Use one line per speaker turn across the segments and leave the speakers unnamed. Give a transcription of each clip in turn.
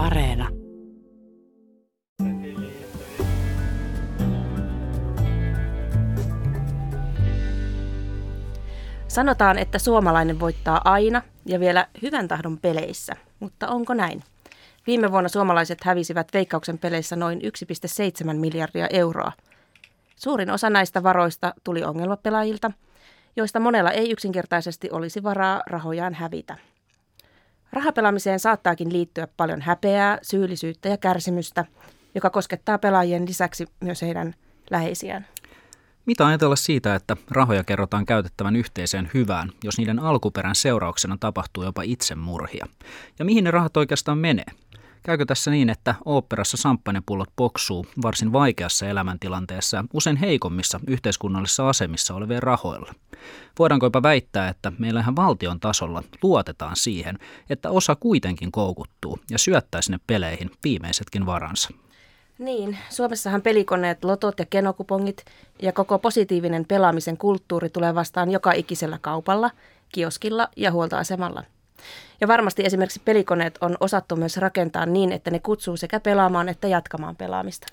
Areena. Sanotaan, että suomalainen voittaa aina ja vielä hyvän tahdon peleissä, mutta onko näin? Viime vuonna suomalaiset hävisivät veikkauksen peleissä noin 1,7 miljardia euroa. Suurin osa näistä varoista tuli ongelmapelaajilta, joista monella ei yksinkertaisesti olisi varaa rahojaan hävitä. Rahapelaamiseen saattaakin liittyä paljon häpeää, syyllisyyttä ja kärsimystä, joka koskettaa pelaajien lisäksi myös heidän läheisiään.
Mitä ajatella siitä, että rahoja kerrotaan käytettävän yhteiseen hyvään, jos niiden alkuperän seurauksena tapahtuu jopa itsemurhia? Ja mihin ne rahat oikeastaan menee? Käykö tässä niin, että oopperassa samppanjapullot poksuu varsin vaikeassa elämäntilanteessa usein heikommissa yhteiskunnallisissa asemissa olevien rahoilla? Voidaanko jopa väittää, että meillä ihan valtion tasolla luotetaan siihen, että osa kuitenkin koukuttuu ja syöttää sinne peleihin viimeisetkin varansa?
Niin, Suomessahan pelikoneet, lotot ja kenokupongit ja koko positiivinen pelaamisen kulttuuri tulee vastaan joka ikisellä kaupalla, kioskilla ja huoltoasemalla. Ja varmasti esimerkiksi pelikoneet on osattu myös rakentaa niin, että ne kutsuu sekä pelaamaan että jatkamaan pelaamista.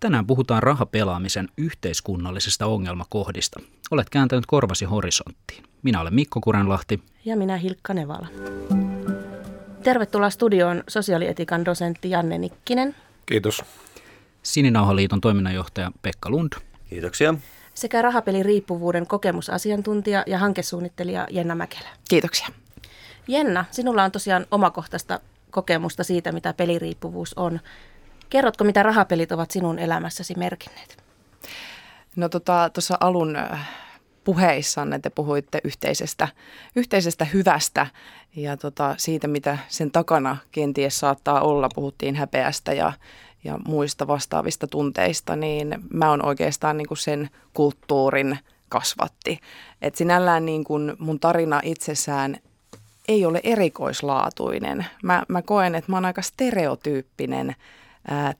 Tänään puhutaan rahapelaamisen yhteiskunnallisista ongelmakohdista. Olet kääntänyt korvasi horisonttiin. Minä olen Mikko Kurenlahti.
Ja minä Hilkka Nevala. Tervetuloa studioon sosiaalietikan dosentti Janne Nikkinen.
Kiitos.
Sininauhaliiton toiminnanjohtaja Pekka Lund.
Kiitoksia.
Sekä rahapeliriippuvuuden kokemusasiantuntija ja hankesuunnittelija Jenna Mäkelä.
Kiitoksia.
Jenna, sinulla on tosiaan omakohtaista kokemusta siitä, mitä peliriippuvuus on. Kerrotko, mitä rahapelit ovat sinun elämässäsi merkinneet?
No tuossa tota, alun äh, puheissanne te puhuitte yhteisestä, yhteisestä hyvästä ja tota, siitä, mitä sen takana kenties saattaa olla. Puhuttiin häpeästä ja, ja muista vastaavista tunteista, niin mä oon oikeastaan niin sen kulttuurin kasvatti. Et sinällään niin kuin mun tarina itsessään ei ole erikoislaatuinen. Mä, mä koen, että mä oon aika stereotyyppinen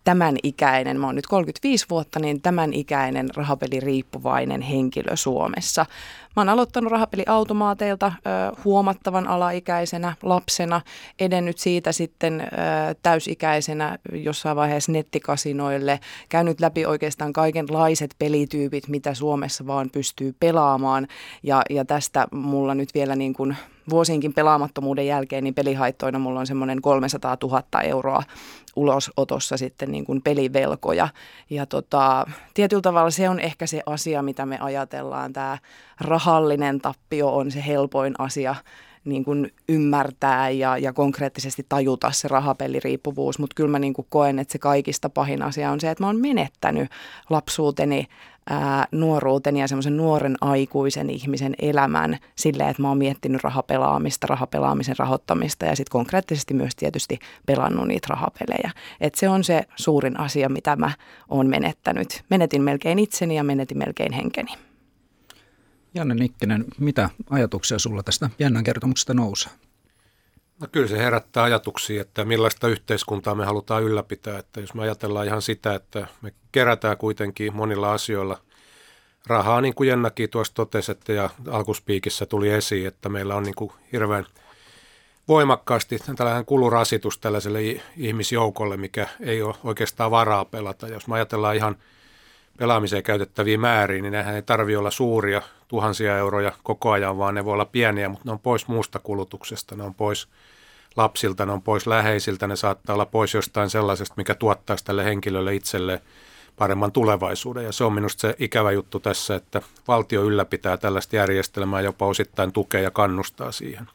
tämän ikäinen, mä oon nyt 35 vuotta, niin tämän ikäinen rahapeliriippuvainen henkilö Suomessa. Mä oon aloittanut rahapeliautomaateilta ö, huomattavan alaikäisenä lapsena, edennyt siitä sitten ö, täysikäisenä jossain vaiheessa nettikasinoille, käynyt läpi oikeastaan kaikenlaiset pelityypit, mitä Suomessa vaan pystyy pelaamaan ja, ja tästä mulla nyt vielä niin kuin vuosiinkin pelaamattomuuden jälkeen, niin pelihaittoina mulla on semmoinen 300 000 euroa ulosotossa sitten niin kuin pelivelkoja. Ja tota, tietyllä tavalla se on ehkä se asia, mitä me ajatellaan. Tämä rahallinen tappio on se helpoin asia niin kuin ymmärtää ja, ja konkreettisesti tajuta se rahapeliriippuvuus, mutta kyllä mä niin kuin koen, että se kaikista pahin asia on se, että mä oon menettänyt lapsuuteni ää, nuoruuteni ja semmoisen nuoren aikuisen ihmisen elämän silleen, että mä oon miettinyt rahapelaamista, rahapelaamisen rahoittamista ja sitten konkreettisesti myös tietysti pelannut niitä rahapelejä. Et se on se suurin asia, mitä mä oon menettänyt. Menetin melkein itseni ja menetin melkein henkeni.
Janne Nikkinen, mitä ajatuksia sulla tästä jännän kertomuksesta nousee?
No kyllä se herättää ajatuksia, että millaista yhteiskuntaa me halutaan ylläpitää. Että jos me ajatellaan ihan sitä, että me kerätään kuitenkin monilla asioilla rahaa, niin kuin Jennakin tuossa totesi, että ja alkuspiikissä tuli esiin, että meillä on niin kuin hirveän voimakkaasti tällainen kulurasitus tällaiselle ihmisjoukolle, mikä ei ole oikeastaan varaa pelata. Jos me ajatellaan ihan pelaamiseen käytettäviä määriä, niin nehän ei tarvi olla suuria tuhansia euroja koko ajan, vaan ne voi olla pieniä, mutta ne on pois muusta kulutuksesta, ne on pois lapsilta, ne on pois läheisiltä, ne saattaa olla pois jostain sellaisesta, mikä tuottaisi tälle henkilölle itselle paremman tulevaisuuden. Ja se on minusta se ikävä juttu tässä, että valtio ylläpitää tällaista järjestelmää, jopa osittain tukea ja kannustaa siihen.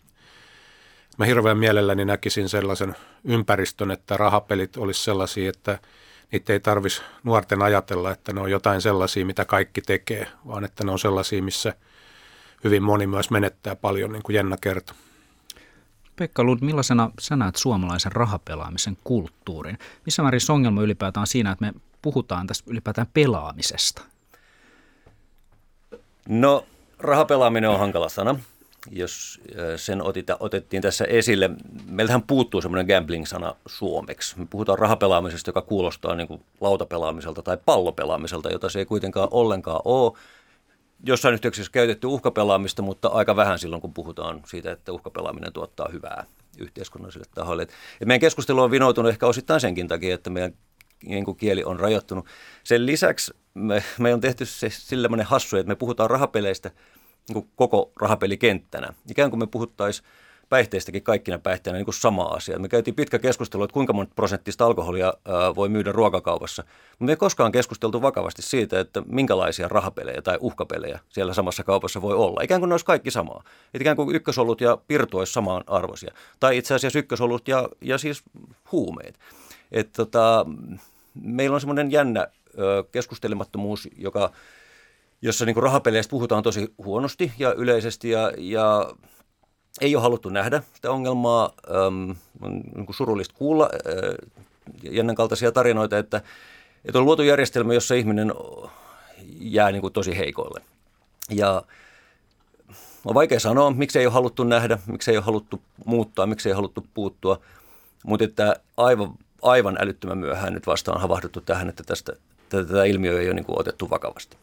Mä hirveän mielelläni näkisin sellaisen ympäristön, että rahapelit olisi sellaisia, että niitä ei tarvitsisi nuorten ajatella, että ne on jotain sellaisia, mitä kaikki tekee, vaan että ne on sellaisia, missä hyvin moni myös menettää paljon, niin kuin Jenna kertoi.
Pekka Lund, millaisena sä näet suomalaisen rahapelaamisen kulttuurin? Missä määrin ongelma ylipäätään siinä, että me puhutaan tästä ylipäätään pelaamisesta?
No, rahapelaaminen on hankala sana jos sen otita, otettiin tässä esille. Meiltähän puuttuu semmoinen gambling-sana suomeksi. Me puhutaan rahapelaamisesta, joka kuulostaa niin kuin lautapelaamiselta tai pallopelaamiselta, jota se ei kuitenkaan ollenkaan ole. Jossain yhteyksissä käytetty uhkapelaamista, mutta aika vähän silloin, kun puhutaan siitä, että uhkapelaaminen tuottaa hyvää yhteiskunnallisille tahoille. Et meidän keskustelu on vinoutunut ehkä osittain senkin takia, että meidän niin kuin kieli on rajoittunut. Sen lisäksi me, me on tehty se sillä hassu, että me puhutaan rahapeleistä niin koko rahapelikenttänä. Ikään kuin me puhuttaisiin päihteistäkin kaikkina päihteinä niin kuin sama asia. Me käytiin pitkä keskustelu, että kuinka monta prosenttista alkoholia ää, voi myydä ruokakaupassa. Mutta me ei koskaan keskusteltu vakavasti siitä, että minkälaisia rahapelejä tai uhkapelejä siellä samassa kaupassa voi olla. Ikään kuin ne olisi kaikki samaa. Et ikään kuin ykkösolut ja pirtu olisi samaan arvoisia. Tai itse asiassa ykkösolut ja, ja siis huumeet. Et tota, meillä on semmoinen jännä ö, keskustelemattomuus, joka, jossa niin rahapeleistä puhutaan tosi huonosti ja yleisesti ja, ja ei ole haluttu nähdä sitä ongelmaa. Öm, on niin kuin surullista kuulla jännän kaltaisia tarinoita, että, että on luotu järjestelmä, jossa ihminen jää niin kuin tosi heikoille. Ja on vaikea sanoa, miksi ei ole haluttu nähdä, miksi ei ole haluttu muuttaa, miksi ei ole haluttu puuttua, mutta että aivan, aivan älyttömän myöhään nyt vasta on havahduttu tähän, että tästä, tätä ilmiöä ei ole niin kuin otettu vakavasti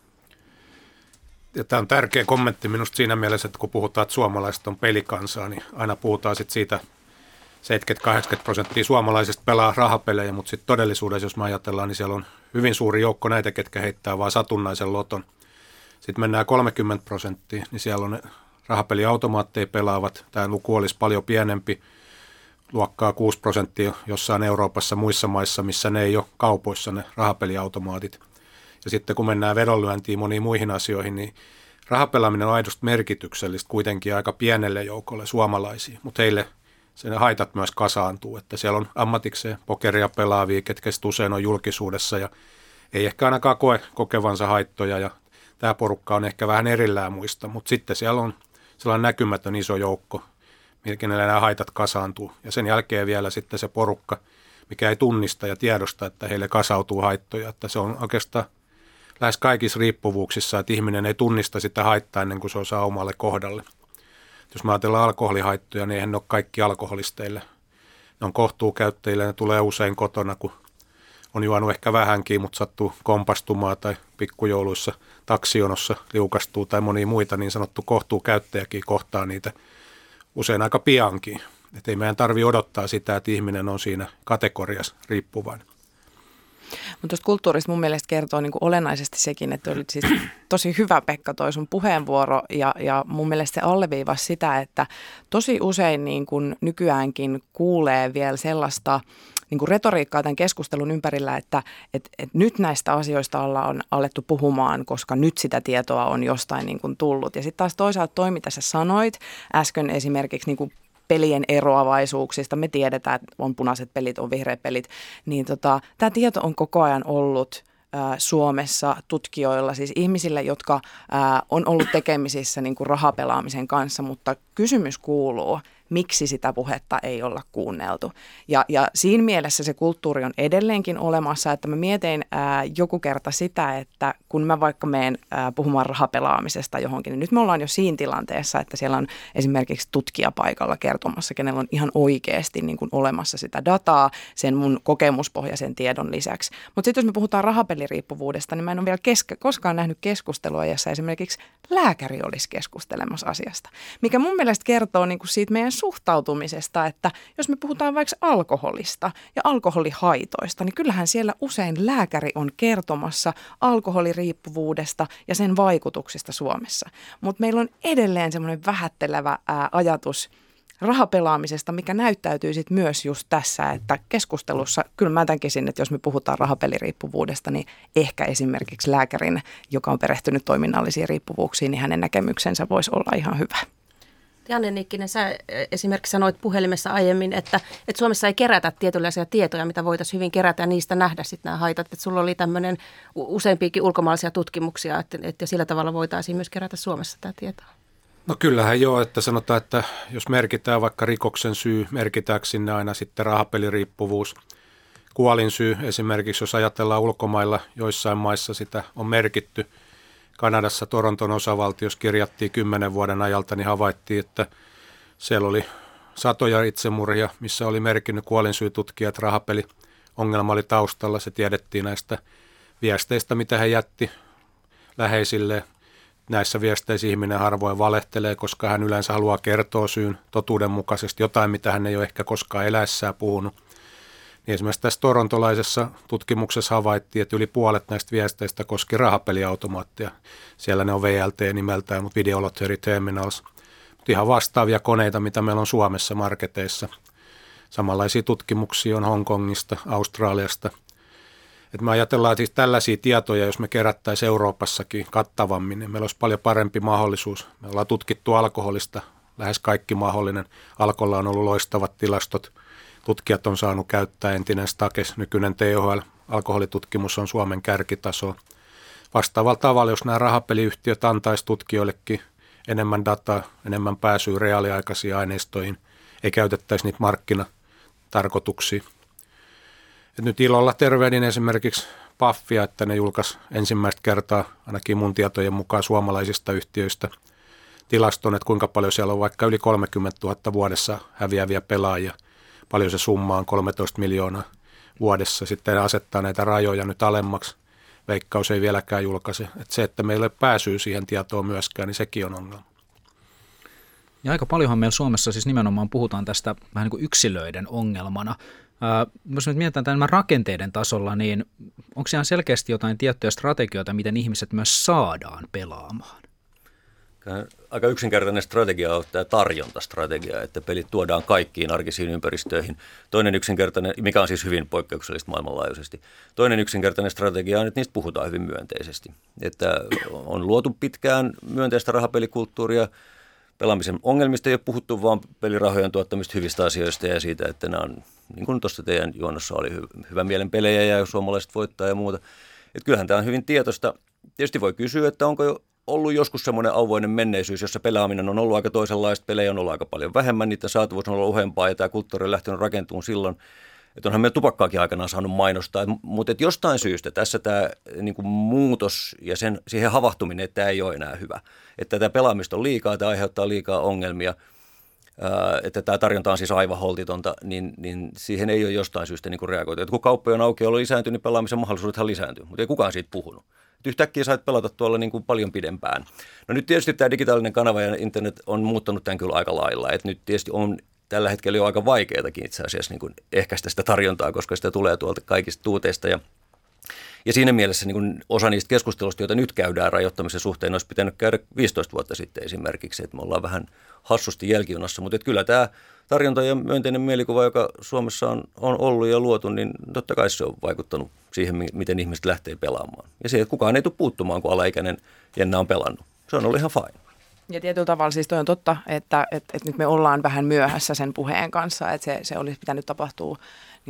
ja tämä on tärkeä kommentti minusta siinä mielessä, että kun puhutaan, että suomalaiset on pelikansaa, niin aina puhutaan sitten siitä 70-80 prosenttia suomalaisista pelaa rahapelejä, mutta sitten todellisuudessa, jos me ajatellaan, niin siellä on hyvin suuri joukko näitä, ketkä heittää vain satunnaisen loton. Sitten mennään 30 prosenttia, niin siellä on rahapeliautomaatteja pelaavat. Tämä luku olisi paljon pienempi, luokkaa 6 prosenttia jossain Euroopassa muissa maissa, missä ne ei ole kaupoissa ne rahapeliautomaatit – ja sitten kun mennään vedonlyöntiin moniin muihin asioihin, niin rahapelaaminen on aidosti merkityksellistä kuitenkin aika pienelle joukolle suomalaisia, mutta heille sen haitat myös kasaantuu, että siellä on ammatikseen pokeria pelaavia, ketkä usein on julkisuudessa ja ei ehkä ainakaan koe kokevansa haittoja ja tämä porukka on ehkä vähän erillään muista, mutta sitten siellä on sellainen näkymätön iso joukko, kenellä nämä haitat kasaantuu. Ja sen jälkeen vielä sitten se porukka, mikä ei tunnista ja tiedosta, että heille kasautuu haittoja, että se on oikeastaan lähes kaikissa riippuvuuksissa, että ihminen ei tunnista sitä haittaa ennen kuin se osaa omalle kohdalle. Jos mä ajatellaan alkoholihaittoja, niin eihän ne ole kaikki alkoholisteille. Ne on kohtuukäyttäjille, ne tulee usein kotona, kun on juonut ehkä vähänkin, mutta sattuu kompastumaan tai pikkujouluissa taksionossa liukastuu tai moni muita niin sanottu kohtuukäyttäjäkin kohtaa niitä usein aika piankin. Että ei meidän tarvi odottaa sitä, että ihminen on siinä kategoriassa riippuvainen.
Mutta tuosta kulttuurista mun mielestä kertoo niin kuin olennaisesti sekin, että oli siis tosi hyvä Pekka toi sun puheenvuoro ja, ja mun mielestä se alleviivasi sitä, että tosi usein niin kuin nykyäänkin kuulee vielä sellaista niin kuin retoriikkaa tämän keskustelun ympärillä, että et, et nyt näistä asioista ollaan alettu puhumaan, koska nyt sitä tietoa on jostain niin kuin tullut. Ja sitten taas toisaalta toi, mitä sä sanoit äsken esimerkiksi niin kuin pelien eroavaisuuksista. Me tiedetään, että on punaiset pelit, on vihreät pelit. Niin tota, tämä tieto on koko ajan ollut Suomessa tutkijoilla, siis ihmisillä, jotka on ollut tekemisissä niin kuin rahapelaamisen kanssa, mutta kysymys kuuluu, miksi sitä puhetta ei olla kuunneltu. Ja, ja siinä mielessä se kulttuuri on edelleenkin olemassa, että mä mietin ää, joku kerta sitä, että kun mä vaikka menen ää, puhumaan rahapelaamisesta johonkin, niin nyt me ollaan jo siinä tilanteessa, että siellä on esimerkiksi tutkija paikalla kertomassa, kenellä on ihan oikeasti niin kuin olemassa sitä dataa sen mun kokemuspohjaisen tiedon lisäksi. Mutta sitten jos me puhutaan rahapeliriippuvuudesta, niin mä en ole vielä keske- koskaan nähnyt keskustelua, jossa esimerkiksi lääkäri olisi keskustelemassa asiasta, mikä mun mielestä kertoo niin kuin siitä meidän suhtautumisesta, että jos me puhutaan vaikka alkoholista ja alkoholihaitoista, niin kyllähän siellä usein lääkäri on kertomassa alkoholiriippuvuudesta ja sen vaikutuksista Suomessa. Mutta meillä on edelleen semmoinen vähättelevä ää, ajatus rahapelaamisesta, mikä näyttäytyy sitten myös just tässä, että keskustelussa, kyllä mä tämänkin että jos me puhutaan rahapeliriippuvuudesta, niin ehkä esimerkiksi lääkärin, joka on perehtynyt toiminnallisiin riippuvuuksiin, niin hänen näkemyksensä voisi olla ihan hyvä.
Janne Nikkinen, sä esimerkiksi sanoit puhelimessa aiemmin, että, että Suomessa ei kerätä tietynlaisia tietoja, mitä voitaisiin hyvin kerätä ja niistä nähdä sitten nämä haitat. Että sulla oli tämmöinen useampiakin ulkomaalaisia tutkimuksia, että, että sillä tavalla voitaisiin myös kerätä Suomessa tämä tietoa.
No kyllähän joo, että sanotaan, että jos merkitään vaikka rikoksen syy, merkitäänkö sinne aina sitten rahapeliriippuvuus. Kuolin syy esimerkiksi, jos ajatellaan ulkomailla, joissain maissa sitä on merkitty – Kanadassa Toronton osavaltiossa kirjattiin kymmenen vuoden ajalta, niin havaittiin, että siellä oli satoja itsemurhia, missä oli merkinnyt kuolinsyytutkijat, rahapeli. Ongelma oli taustalla, se tiedettiin näistä viesteistä, mitä he jätti läheisille. Näissä viesteissä ihminen harvoin valehtelee, koska hän yleensä haluaa kertoa syyn totuudenmukaisesti jotain, mitä hän ei ole ehkä koskaan eläessään puhunut. Esimerkiksi tässä torontolaisessa tutkimuksessa havaittiin, että yli puolet näistä viesteistä koski rahapeliautomaatteja. Siellä ne on VLT nimeltään, mutta Video Lottery Terminals. Mutta ihan vastaavia koneita, mitä meillä on Suomessa marketeissa. Samanlaisia tutkimuksia on Hongkongista, Australiasta. Et me ajatellaan siis tällaisia tietoja, jos me kerättäisiin Euroopassakin kattavammin, niin meillä olisi paljon parempi mahdollisuus. Me ollaan tutkittu alkoholista lähes kaikki mahdollinen. Alkolla on ollut loistavat tilastot – tutkijat on saanut käyttää entinen Stakes, nykyinen THL. Alkoholitutkimus on Suomen kärkitaso. Vastaavalla tavalla, jos nämä rahapeliyhtiöt antaisi tutkijoillekin enemmän dataa, enemmän pääsyä reaaliaikaisiin aineistoihin, ei käytettäisi niitä markkinatarkoituksiin. Et nyt ilolla tervehdin esimerkiksi Paffia, että ne julkaisi ensimmäistä kertaa, ainakin mun tietojen mukaan suomalaisista yhtiöistä, tilaston, että kuinka paljon siellä on vaikka yli 30 000 vuodessa häviäviä pelaajia – paljon se summa on, 13 miljoonaa vuodessa. Sitten asettaa näitä rajoja nyt alemmaksi. Veikkaus ei vieläkään julkaise. Että se, että meillä ei pääsyy siihen tietoon myöskään, niin sekin on ongelma.
Ja aika paljonhan meillä Suomessa siis nimenomaan puhutaan tästä vähän niin kuin yksilöiden ongelmana. Ää, jos nyt mietitään tämän rakenteiden tasolla, niin onko ihan selkeästi jotain tiettyjä strategioita, miten ihmiset myös saadaan pelaamaan?
Aika yksinkertainen strategia on tämä tarjontastrategia, että pelit tuodaan kaikkiin arkisiin ympäristöihin. Toinen yksinkertainen, mikä on siis hyvin poikkeuksellista maailmanlaajuisesti. Toinen yksinkertainen strategia on, että niistä puhutaan hyvin myönteisesti. Että on luotu pitkään myönteistä rahapelikulttuuria, pelaamisen ongelmista ei ole puhuttu, vaan pelirahojen tuottamista hyvistä asioista ja siitä, että nämä on, niin kuin tuossa teidän juonnossa oli, hyvä mielen pelejä ja suomalaiset voittaa ja muuta. Että kyllähän tämä on hyvin tietoista. Tietysti voi kysyä, että onko jo ollut joskus semmoinen auvoinen menneisyys, jossa pelaaminen on ollut aika toisenlaista, pelejä on ollut aika paljon vähemmän, niiden saatavuus on ollut uhempaa ja tämä kulttuuri on lähtenyt rakentumaan silloin. Että onhan me tupakkaakin aikanaan saanut mainostaa, mutta jostain syystä tässä tämä niin kuin muutos ja sen, siihen havahtuminen, että tämä ei ole enää hyvä. Että tämä pelaamista on liikaa, tämä aiheuttaa liikaa ongelmia, että tämä tarjonta on siis aivan holtitonta, niin, niin siihen ei ole jostain syystä niin reagoitu. Että kun kauppojen aukiolo lisääntyy, niin pelaamisen mahdollisuudethan lisääntyy, mutta ei kukaan siitä puhunut. Et yhtäkkiä sait pelata tuolla niin kuin paljon pidempään. No nyt tietysti tämä digitaalinen kanava ja internet on muuttanut tämän kyllä aika lailla. Et nyt tietysti on tällä hetkellä jo aika vaikeatakin itse asiassa niin kuin ehkäistä sitä tarjontaa, koska sitä tulee tuolta kaikista tuuteista ja ja siinä mielessä niin kuin osa niistä keskustelusta, joita nyt käydään rajoittamisen suhteen, olisi pitänyt käydä 15 vuotta sitten esimerkiksi, että me ollaan vähän hassusti jälkijunassa, mutta kyllä tämä tarjonta ja myönteinen mielikuva, joka Suomessa on, on ollut ja luotu, niin totta kai se on vaikuttanut siihen, miten ihmiset lähtee pelaamaan. Ja se, että kukaan ei tule puuttumaan, kun alaikäinen Jenna on pelannut. Se on ollut ihan fine.
Ja tietyllä tavalla siis toi on totta, että, että, että nyt me ollaan vähän myöhässä sen puheen kanssa, että se, se olisi pitänyt tapahtua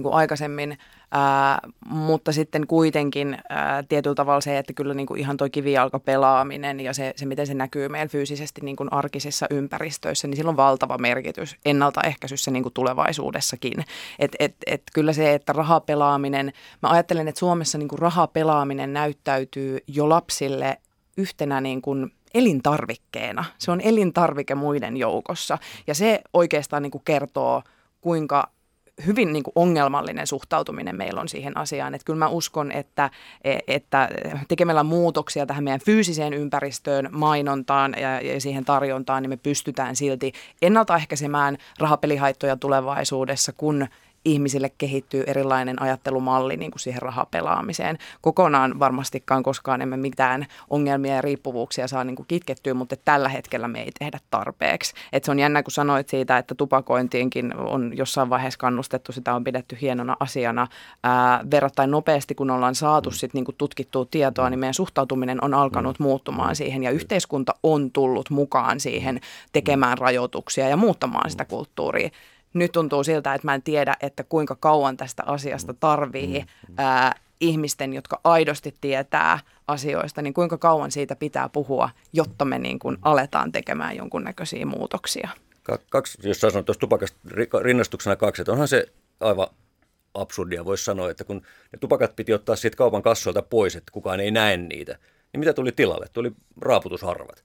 niin kuin aikaisemmin, ää, mutta sitten kuitenkin ää, tietyllä tavalla se, että kyllä niin kuin ihan toi kivijalkapelaaminen ja se, se, miten se näkyy meillä fyysisesti niin kuin arkisissa ympäristöissä, niin sillä on valtava merkitys ennaltaehkäisyssä niin kuin tulevaisuudessakin. Et, et, et kyllä se, että rahapelaaminen, mä ajattelen, että Suomessa niin kuin rahapelaaminen näyttäytyy jo lapsille yhtenä niin kuin elintarvikkeena. Se on elintarvike muiden joukossa ja se oikeastaan niin kuin kertoo, kuinka hyvin niin kuin ongelmallinen suhtautuminen meillä on siihen asiaan. Että kyllä mä uskon, että, e, että tekemällä muutoksia tähän meidän fyysiseen ympäristöön, mainontaan ja, ja siihen tarjontaan, niin me pystytään silti ennaltaehkäisemään rahapelihaittoja tulevaisuudessa, kun ihmisille kehittyy erilainen ajattelumalli niin kuin siihen rahapelaamiseen. Kokonaan varmastikaan koskaan emme mitään ongelmia ja riippuvuuksia saa niin kuin kitkettyä, mutta tällä hetkellä me ei tehdä tarpeeksi. Et se on jännä, kun sanoit siitä, että tupakointiinkin on jossain vaiheessa kannustettu, sitä on pidetty hienona asiana. Ää, verrattain nopeasti, kun ollaan saatu sit niin kuin tutkittua tietoa, niin meidän suhtautuminen on alkanut muuttumaan siihen ja yhteiskunta on tullut mukaan siihen tekemään rajoituksia ja muuttamaan sitä kulttuuria nyt tuntuu siltä, että mä en tiedä, että kuinka kauan tästä asiasta tarvii mm. ää, ihmisten, jotka aidosti tietää asioista, niin kuinka kauan siitä pitää puhua, jotta me niin kuin aletaan tekemään jonkunnäköisiä muutoksia.
Kaksi, jos sanon tuosta tupakasta rinnastuksena kaksi, että onhan se aivan absurdia, voisi sanoa, että kun ne tupakat piti ottaa siitä kaupan kassoilta pois, että kukaan ei näe niitä, niin mitä tuli tilalle? Tuli raaputusharvat.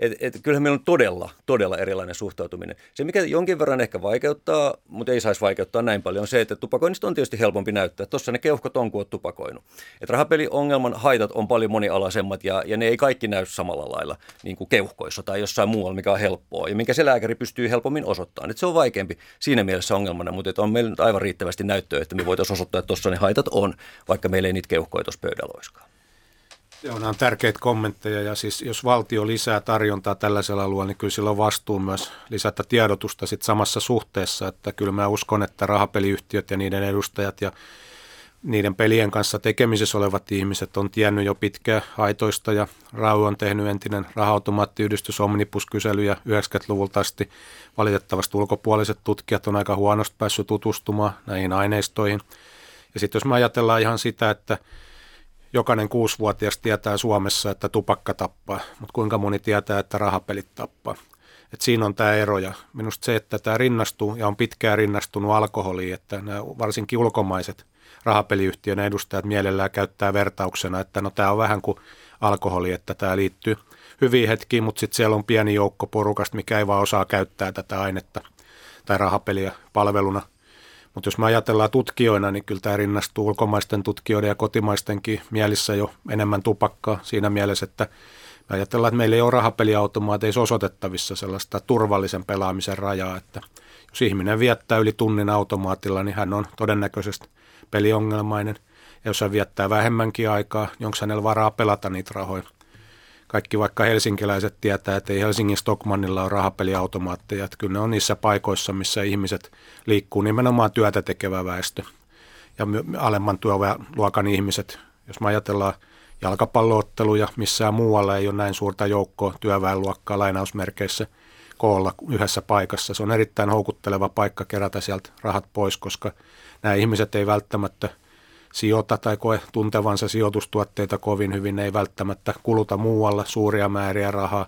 Et, et, kyllähän meillä on todella, todella erilainen suhtautuminen. Se, mikä jonkin verran ehkä vaikeuttaa, mutta ei saisi vaikeuttaa näin paljon, on se, että tupakoinnista on tietysti helpompi näyttää. Tuossa ne keuhkot on, kuin tupakoinut. Et rahapeliongelman haitat on paljon monialaisemmat ja, ja ne ei kaikki näy samalla lailla niin kuin keuhkoissa tai jossain muualla, mikä on helppoa ja minkä se lääkäri pystyy helpommin osoittamaan. Et se on vaikeampi siinä mielessä ongelmana, mutta on meillä aivan riittävästi näyttöä, että me voitaisiin osoittaa, että tuossa ne haitat on, vaikka meillä ei niitä keuhkoja tuossa pöydällä olisikaan.
Joo, nämä on tärkeitä kommentteja ja siis jos valtio lisää tarjontaa tällaisella alueella, niin kyllä sillä on vastuu myös lisätä tiedotusta sit samassa suhteessa, että kyllä mä uskon, että rahapeliyhtiöt ja niiden edustajat ja niiden pelien kanssa tekemisissä olevat ihmiset on tiennyt jo pitkään haitoista ja Rau on tehnyt entinen raha-automaattiyhdistys Omnibus-kyselyjä 90-luvulta asti. Valitettavasti ulkopuoliset tutkijat on aika huonosti päässyt tutustumaan näihin aineistoihin. Ja sitten jos me ajatellaan ihan sitä, että jokainen kuusivuotias tietää Suomessa, että tupakka tappaa, mutta kuinka moni tietää, että rahapelit tappaa. Et siinä on tämä ero ja minusta se, että tämä rinnastuu ja on pitkään rinnastunut alkoholiin, että nämä varsinkin ulkomaiset rahapeliyhtiön edustajat mielellään käyttää vertauksena, että no tämä on vähän kuin alkoholi, että tämä liittyy hyviin hetkiin, mutta sitten siellä on pieni joukko porukasta, mikä ei vaan osaa käyttää tätä ainetta tai rahapeliä palveluna – mutta jos me ajatellaan tutkijoina, niin kyllä tämä rinnastuu ulkomaisten tutkijoiden ja kotimaistenkin mielissä jo enemmän tupakkaa siinä mielessä, että me ajatellaan, että meillä ei ole rahapeliautomaateissa osoitettavissa sellaista turvallisen pelaamisen rajaa, että jos ihminen viettää yli tunnin automaatilla, niin hän on todennäköisesti peliongelmainen. Ja jos hän viettää vähemmänkin aikaa, niin onko hänellä varaa pelata niitä rahoja kaikki vaikka helsinkiläiset tietää, että ei Helsingin Stockmannilla ole rahapeliautomaatteja. Että kyllä ne on niissä paikoissa, missä ihmiset liikkuu, nimenomaan työtä tekevä väestö ja alemman työluokan ihmiset. Jos me ajatellaan jalkapallootteluja, missään muualla ei ole näin suurta joukkoa työväenluokkaa lainausmerkeissä koolla yhdessä paikassa. Se on erittäin houkutteleva paikka kerätä sieltä rahat pois, koska nämä ihmiset ei välttämättä – sijoita tai koe tuntevansa sijoitustuotteita kovin hyvin, ei välttämättä kuluta muualla suuria määriä rahaa.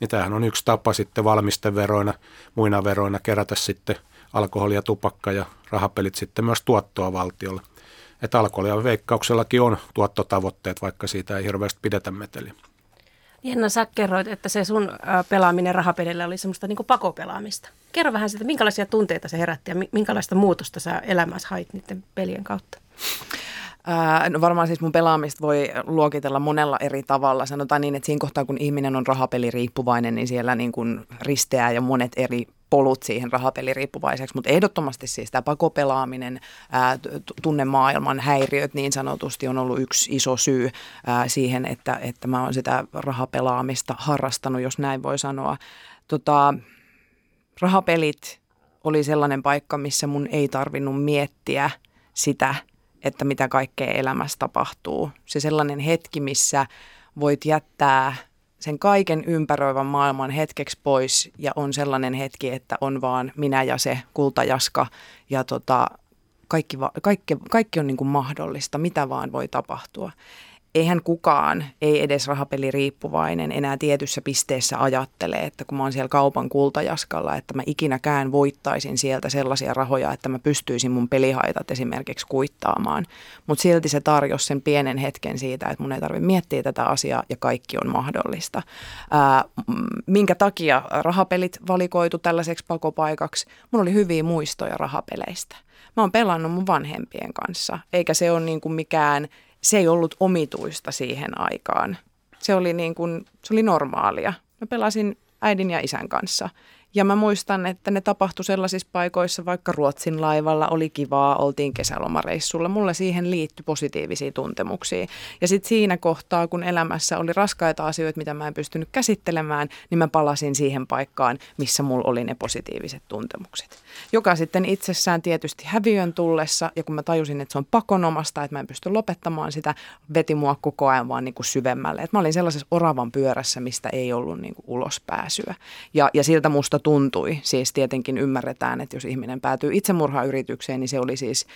Niin tämähän on yksi tapa sitten valmisteveroina, muina veroina kerätä sitten alkoholia, tupakka ja rahapelit sitten myös tuottoa valtiolle. Että alkoholia veikkauksellakin on tuottotavoitteet, vaikka siitä ei hirveästi pidetä meteliä.
Jenna, sä kerroit, että se sun pelaaminen rahapelillä oli semmoista niin pakopelaamista. Kerro vähän siitä, minkälaisia tunteita se herätti ja minkälaista muutosta sä elämässä hait niiden pelien kautta?
no varmaan siis mun pelaamista voi luokitella monella eri tavalla. Sanotaan niin, että siinä kohtaa kun ihminen on rahapeliriippuvainen, niin siellä niin kuin risteää ja monet eri polut siihen rahapeliriippuvaiseksi, mutta ehdottomasti siis tämä pakopelaaminen, ää, tunnemaailman häiriöt niin sanotusti on ollut yksi iso syy ää, siihen, että, että mä oon sitä rahapelaamista harrastanut, jos näin voi sanoa. Tota, rahapelit oli sellainen paikka, missä mun ei tarvinnut miettiä sitä – että mitä kaikkea elämässä tapahtuu. Se sellainen hetki, missä voit jättää sen kaiken ympäröivän maailman hetkeksi pois ja on sellainen hetki, että on vaan minä ja se kultajaska ja tota, kaikki, kaikki, kaikki on niin kuin mahdollista, mitä vaan voi tapahtua eihän kukaan, ei edes rahapeliriippuvainen enää tietyssä pisteessä ajattele, että kun mä oon siellä kaupan kultajaskalla, että mä ikinäkään voittaisin sieltä sellaisia rahoja, että mä pystyisin mun pelihaitat esimerkiksi kuittaamaan. Mutta silti se tarjosi sen pienen hetken siitä, että mun ei tarvitse miettiä tätä asiaa ja kaikki on mahdollista. Ää, minkä takia rahapelit valikoitu tällaiseksi pakopaikaksi? Mun oli hyviä muistoja rahapeleistä. Mä oon pelannut mun vanhempien kanssa, eikä se ole niin kuin mikään se ei ollut omituista siihen aikaan. Se oli, niin kuin, se oli normaalia. Mä pelasin äidin ja isän kanssa. Ja mä muistan, että ne tapahtui sellaisissa paikoissa, vaikka Ruotsin laivalla oli kivaa, oltiin kesälomareissulla. Mulle siihen liittyi positiivisia tuntemuksia. Ja sitten siinä kohtaa, kun elämässä oli raskaita asioita, mitä mä en pystynyt käsittelemään, niin mä palasin siihen paikkaan, missä mulla oli ne positiiviset tuntemukset. Joka sitten itsessään tietysti häviön tullessa, ja kun mä tajusin, että se on pakonomasta, että mä en pysty lopettamaan sitä, veti mua koko ajan vaan niin kuin syvemmälle. Et mä olin sellaisessa oravan pyörässä, mistä ei ollut niin kuin ulospääsyä. Ja, ja siltä musta tuntui. Siis tietenkin ymmärretään, että jos ihminen päätyy itsemurhayritykseen, niin se oli siis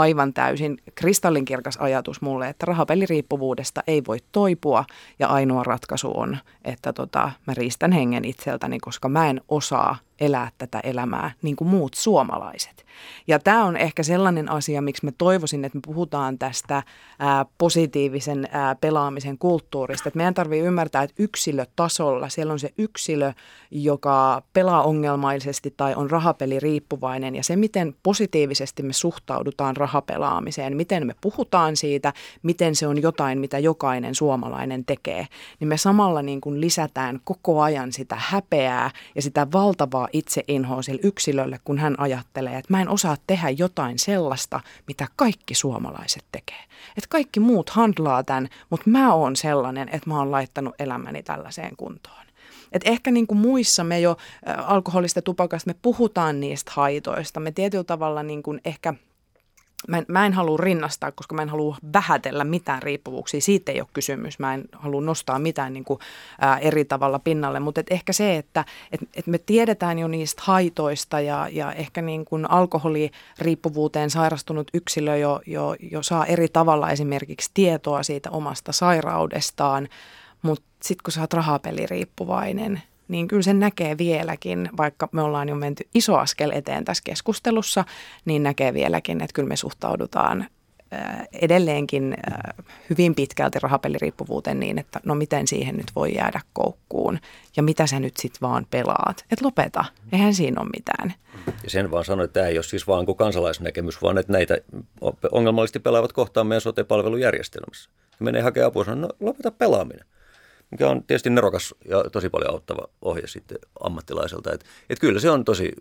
aivan täysin kristallinkirkas ajatus mulle, että rahapeliriippuvuudesta ei voi toipua ja ainoa ratkaisu on, että tota, mä riistän hengen itseltäni, koska mä en osaa elää tätä elämää niin kuin muut suomalaiset. Ja tämä on ehkä sellainen asia, miksi mä toivoisin, että me puhutaan tästä ää, positiivisen ää, pelaamisen kulttuurista. Että meidän tarvii ymmärtää, että yksilötasolla siellä on se yksilö, joka pelaa ongelmaisesti tai on rahapeliriippuvainen. Ja se, miten positiivisesti me suhtaudutaan rahapelaamiseen, miten me puhutaan siitä, miten se on jotain, mitä jokainen suomalainen tekee, niin me samalla niin kuin lisätään koko ajan sitä häpeää ja sitä valtavaa itseinhoa sille yksilölle, kun hän ajattelee, että mä en osaa tehdä jotain sellaista, mitä kaikki suomalaiset tekee. Että kaikki muut handlaa tämän, mutta mä oon sellainen, että mä oon laittanut elämäni tällaiseen kuntoon. Et ehkä niin kuin muissa me jo alkoholista tupakasta, me puhutaan niistä haitoista. Me tietyllä tavalla niin kuin ehkä – mä en, mä en halua rinnastaa, koska mä en halua vähätellä mitään riippuvuuksia. Siitä ei ole kysymys. Mä en halua nostaa mitään niin kuin, ää, eri tavalla pinnalle. Mutta et ehkä se, että et, et me tiedetään jo niistä haitoista ja, ja ehkä niin kuin alkoholiriippuvuuteen sairastunut yksilö jo, jo, jo saa eri tavalla esimerkiksi tietoa siitä omasta sairaudestaan. Mutta sitten kun sä oot rahapeliriippuvainen – niin kyllä sen näkee vieläkin, vaikka me ollaan jo menty iso askel eteen tässä keskustelussa, niin näkee vieläkin, että kyllä me suhtaudutaan edelleenkin hyvin pitkälti rahapeliriippuvuuteen niin, että no miten siihen nyt voi jäädä koukkuun ja mitä sä nyt sitten vaan pelaat. Et lopeta, eihän siinä ole mitään.
Ja sen vaan sanoin, että tämä ei ole siis vaan kuin kansalaisnäkemys, vaan että näitä ongelmallisesti pelaavat kohtaan meidän sote-palvelujärjestelmässä. menee hakemaan apua ja no lopeta pelaaminen mikä on tietysti nerokas ja tosi paljon auttava ohje sitten ammattilaiselta. Että et kyllä se on tosi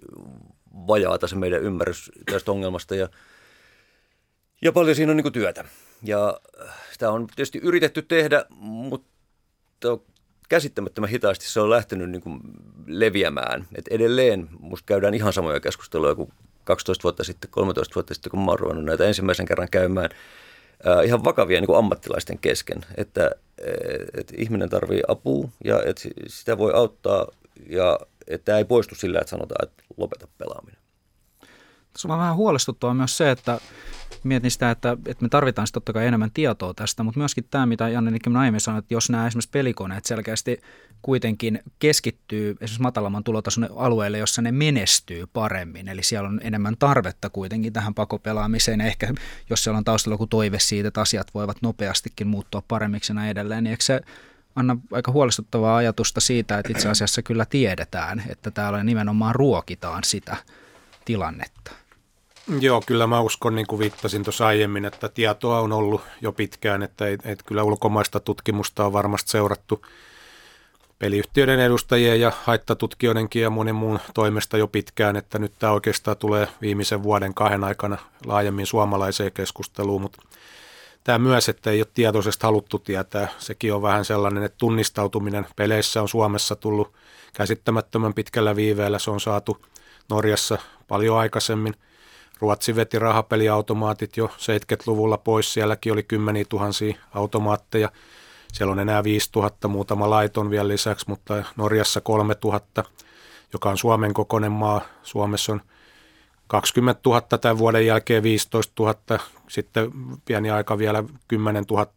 vajaata se meidän ymmärrys tästä ongelmasta ja, ja paljon siinä on niin työtä. Ja sitä on tietysti yritetty tehdä, mutta käsittämättömän hitaasti se on lähtenyt niin kuin leviämään. Et edelleen musta käydään ihan samoja keskusteluja kuin 12 vuotta sitten, 13 vuotta sitten, kun mä oon ruvennut näitä ensimmäisen kerran käymään – äh, ihan vakavia niin kuin ammattilaisten kesken, että, että ihminen tarvii apua ja että sitä voi auttaa ja että tämä ei poistu sillä, että sanotaan, että lopeta pelaaminen.
Tässä on vähän huolestuttavaa myös se, että mietin sitä, että, että me tarvitaan totta kai enemmän tietoa tästä, mutta myöskin tämä, mitä Janne Nikkeman aiemmin sanoi, että jos nämä esimerkiksi pelikoneet selkeästi kuitenkin keskittyy esimerkiksi matalamman tulotason alueille, jossa ne menestyy paremmin, eli siellä on enemmän tarvetta kuitenkin tähän pakopelaamiseen, ehkä jos siellä on taustalla joku toive siitä, että asiat voivat nopeastikin muuttua paremmiksi ja edelleen, niin eikö se anna aika huolestuttavaa ajatusta siitä, että itse asiassa kyllä tiedetään, että täällä nimenomaan ruokitaan sitä tilannetta.
Joo, kyllä mä uskon, niin kuin viittasin tuossa aiemmin, että tietoa on ollut jo pitkään, että et, et kyllä ulkomaista tutkimusta on varmasti seurattu peliyhtiöiden edustajien ja haittatutkijoidenkin ja monen muun toimesta jo pitkään, että nyt tämä oikeastaan tulee viimeisen vuoden kahden aikana laajemmin suomalaiseen keskusteluun, mutta tämä myös, että ei ole tietoisesti haluttu tietää, sekin on vähän sellainen, että tunnistautuminen peleissä on Suomessa tullut käsittämättömän pitkällä viiveellä, se on saatu Norjassa paljon aikaisemmin – Ruotsi veti rahapeliautomaatit jo 70-luvulla pois, sielläkin oli kymmeniä tuhansia automaatteja. Siellä on enää 5000, muutama laiton vielä lisäksi, mutta Norjassa 3000, joka on Suomen kokoinen maa. Suomessa on 20 000 tämän vuoden jälkeen 15 000, sitten pieni aika vielä 10 000.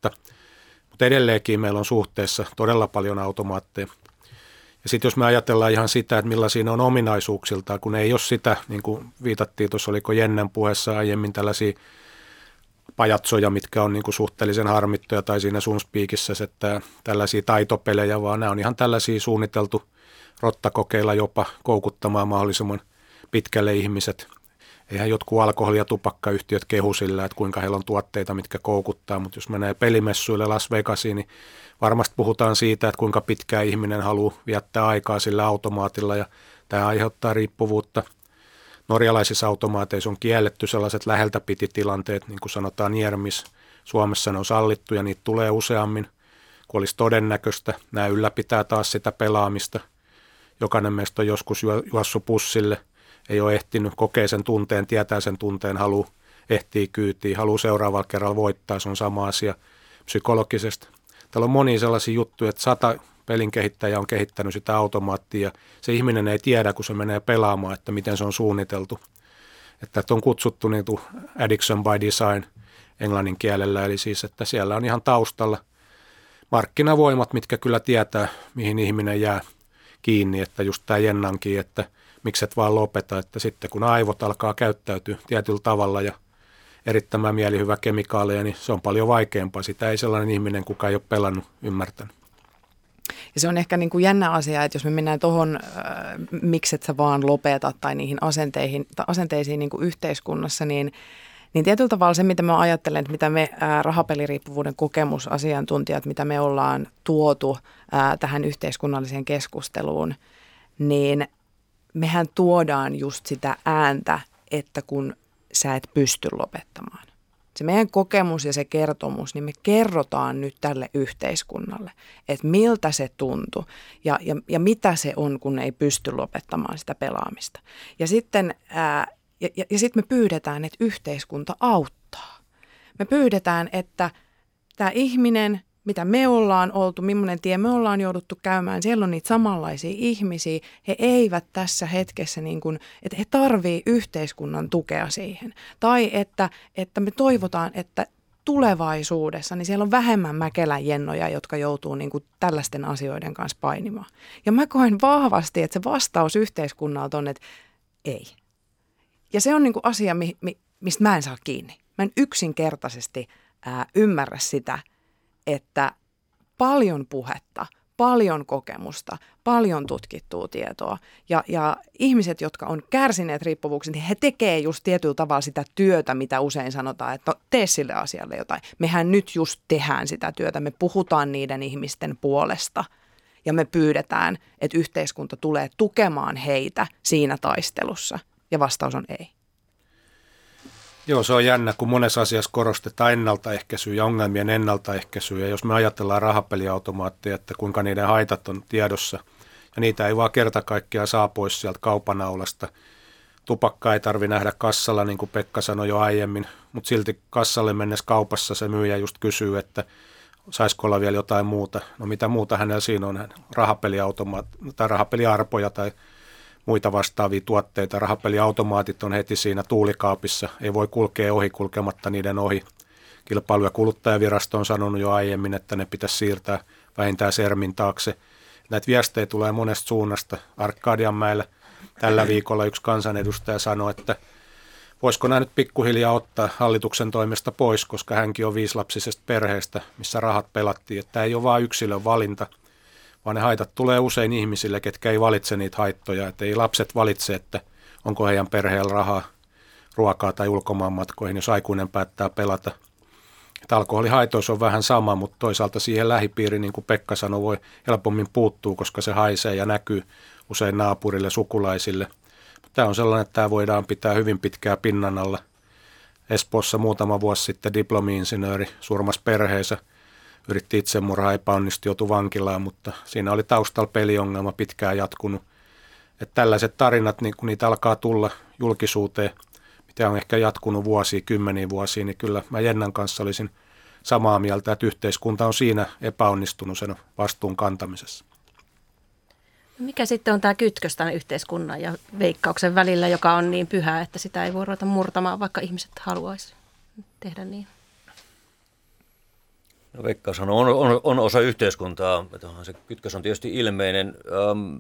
Mutta edelleenkin meillä on suhteessa todella paljon automaatteja. Ja sitten jos me ajatellaan ihan sitä, että millaisia ne on ominaisuuksilta, kun ei ole sitä, niin kuin viitattiin tuossa, oliko Jennen puheessa aiemmin tällaisia pajatsoja, mitkä on niin kuin suhteellisen harmittuja, tai siinä sun spiikissä, että tällaisia taitopelejä, vaan nämä on ihan tällaisia suunniteltu rottakokeilla jopa koukuttamaan mahdollisimman pitkälle ihmiset. Eihän jotkut alkoholi- ja tupakkayhtiöt kehu sillä, että kuinka heillä on tuotteita, mitkä koukuttaa, mutta jos menee pelimessuille Las Vegasiin, niin varmasti puhutaan siitä, että kuinka pitkään ihminen haluaa viettää aikaa sillä automaatilla ja tämä aiheuttaa riippuvuutta. Norjalaisissa automaateissa on kielletty sellaiset läheltä piti tilanteet, niin kuin sanotaan Niermis. Suomessa ne on sallittu ja niitä tulee useammin, kun olisi todennäköistä. Nämä ylläpitää taas sitä pelaamista. Jokainen meistä on joskus juossut pussille, ei ole ehtinyt kokea sen tunteen, tietää sen tunteen, haluaa ehtii kyytiin, haluaa seuraavalla kerralla voittaa, se on sama asia psykologisesti. Täällä on monia sellaisia juttuja, että sata pelin kehittäjä on kehittänyt sitä automaattia se ihminen ei tiedä, kun se menee pelaamaan, että miten se on suunniteltu. Että on kutsuttu niin addiction by design englannin kielellä, eli siis, että siellä on ihan taustalla markkinavoimat, mitkä kyllä tietää, mihin ihminen jää kiinni, että just tämä Jennankin, että mikset vaan lopeta, että sitten kun aivot alkaa käyttäytyä tietyllä tavalla ja erittämään mielihyvä kemikaaleja, niin se on paljon vaikeampaa. Sitä ei sellainen ihminen, kuka ei ole pelannut, ymmärtänyt.
Ja se on ehkä niin kuin jännä asia, että jos me mennään tuohon, äh, mikset sä vaan lopetat tai niihin asenteihin, tai asenteisiin niin kuin yhteiskunnassa, niin niin tietyllä tavalla se, mitä mä ajattelen, että mitä me ää, rahapeliriippuvuuden kokemusasiantuntijat, mitä me ollaan tuotu ää, tähän yhteiskunnalliseen keskusteluun, niin mehän tuodaan just sitä ääntä, että kun sä et pysty lopettamaan. Se meidän kokemus ja se kertomus, niin me kerrotaan nyt tälle yhteiskunnalle, että miltä se tuntuu ja, ja, ja mitä se on, kun ei pysty lopettamaan sitä pelaamista. Ja sitten ää, ja, ja, ja sitten me pyydetään, että yhteiskunta auttaa. Me pyydetään, että tämä ihminen, mitä me ollaan oltu, millainen tie me ollaan jouduttu käymään, siellä on niitä samanlaisia ihmisiä. He eivät tässä hetkessä, niin kuin, että he tarvii yhteiskunnan tukea siihen. Tai että, että me toivotaan, että tulevaisuudessa, niin siellä on vähemmän mäkeläjennoja, jotka joutuu niin kuin tällaisten asioiden kanssa painimaan. Ja mä koen vahvasti, että se vastaus yhteiskunnalta on, että ei ja se on niin kuin asia, mi, mi, mistä mä en saa kiinni. Mä en yksinkertaisesti ää, ymmärrä sitä, että paljon puhetta, paljon kokemusta, paljon tutkittua tietoa ja, ja ihmiset, jotka on kärsineet riippuvuuksia, niin he tekee just tietyllä tavalla sitä työtä, mitä usein sanotaan, että no, tee sille asialle jotain. Mehän nyt just tehdään sitä työtä, me puhutaan niiden ihmisten puolesta ja me pyydetään, että yhteiskunta tulee tukemaan heitä siinä taistelussa – ja vastaus on ei.
Joo, se on jännä, kun monessa asiassa korostetaan ennaltaehkäisyä ja ongelmien ennaltaehkäisyä. Ja jos me ajatellaan rahapeliautomaatteja, että kuinka niiden haitat on tiedossa, ja niitä ei vaan kerta kaikkiaan saa pois sieltä kaupanaulasta. Tupakka ei tarvi nähdä kassalla, niin kuin Pekka sanoi jo aiemmin, mutta silti kassalle mennessä kaupassa se myyjä just kysyy, että saisiko olla vielä jotain muuta. No mitä muuta hänellä siinä on, rahapeliautomaat tai rahapeliarpoja tai muita vastaavia tuotteita. Rahapeliautomaatit on heti siinä tuulikaapissa, ei voi kulkea ohi kulkematta niiden ohi. Kilpailu- ja kuluttajavirasto on sanonut jo aiemmin, että ne pitäisi siirtää vähintään sermin taakse. Näitä viestejä tulee monesta suunnasta. Arkadianmäellä tällä viikolla yksi kansanedustaja sanoi, että voisiko nämä nyt pikkuhiljaa ottaa hallituksen toimesta pois, koska hänkin on viislapsisesta perheestä, missä rahat pelattiin. Että tämä ei ole vain yksilön valinta – vaan ne haitat tulee usein ihmisille, ketkä ei valitse niitä haittoja. Että ei lapset valitse, että onko heidän perheellä rahaa ruokaa tai ulkomaanmatkoihin, jos aikuinen päättää pelata. Että alkoholihaitoissa on vähän sama, mutta toisaalta siihen lähipiiriin, niin kuin Pekka sanoi, voi helpommin puuttuu, koska se haisee ja näkyy usein naapurille, sukulaisille. Tämä on sellainen, että tämä voidaan pitää hyvin pitkää pinnan alla. Espoossa muutama vuosi sitten diplomi-insinööri surmas perheensä – yritti itsemurhaa, epäonnistui, joutui vankilaan, mutta siinä oli taustalla peliongelma pitkään jatkunut. Että tällaiset tarinat, niin kun niitä alkaa tulla julkisuuteen, mitä on ehkä jatkunut vuosia, kymmeniä vuosia, niin kyllä mä Jennan kanssa olisin samaa mieltä, että yhteiskunta on siinä epäonnistunut sen vastuun kantamisessa.
Mikä sitten on tämä kytkös tämän yhteiskunnan ja veikkauksen välillä, joka on niin pyhä, että sitä ei voi ruveta murtamaan, vaikka ihmiset haluaisi tehdä niin?
No Veikkaushan on, on, on osa yhteiskuntaa, se kytkös on tietysti ilmeinen. Um,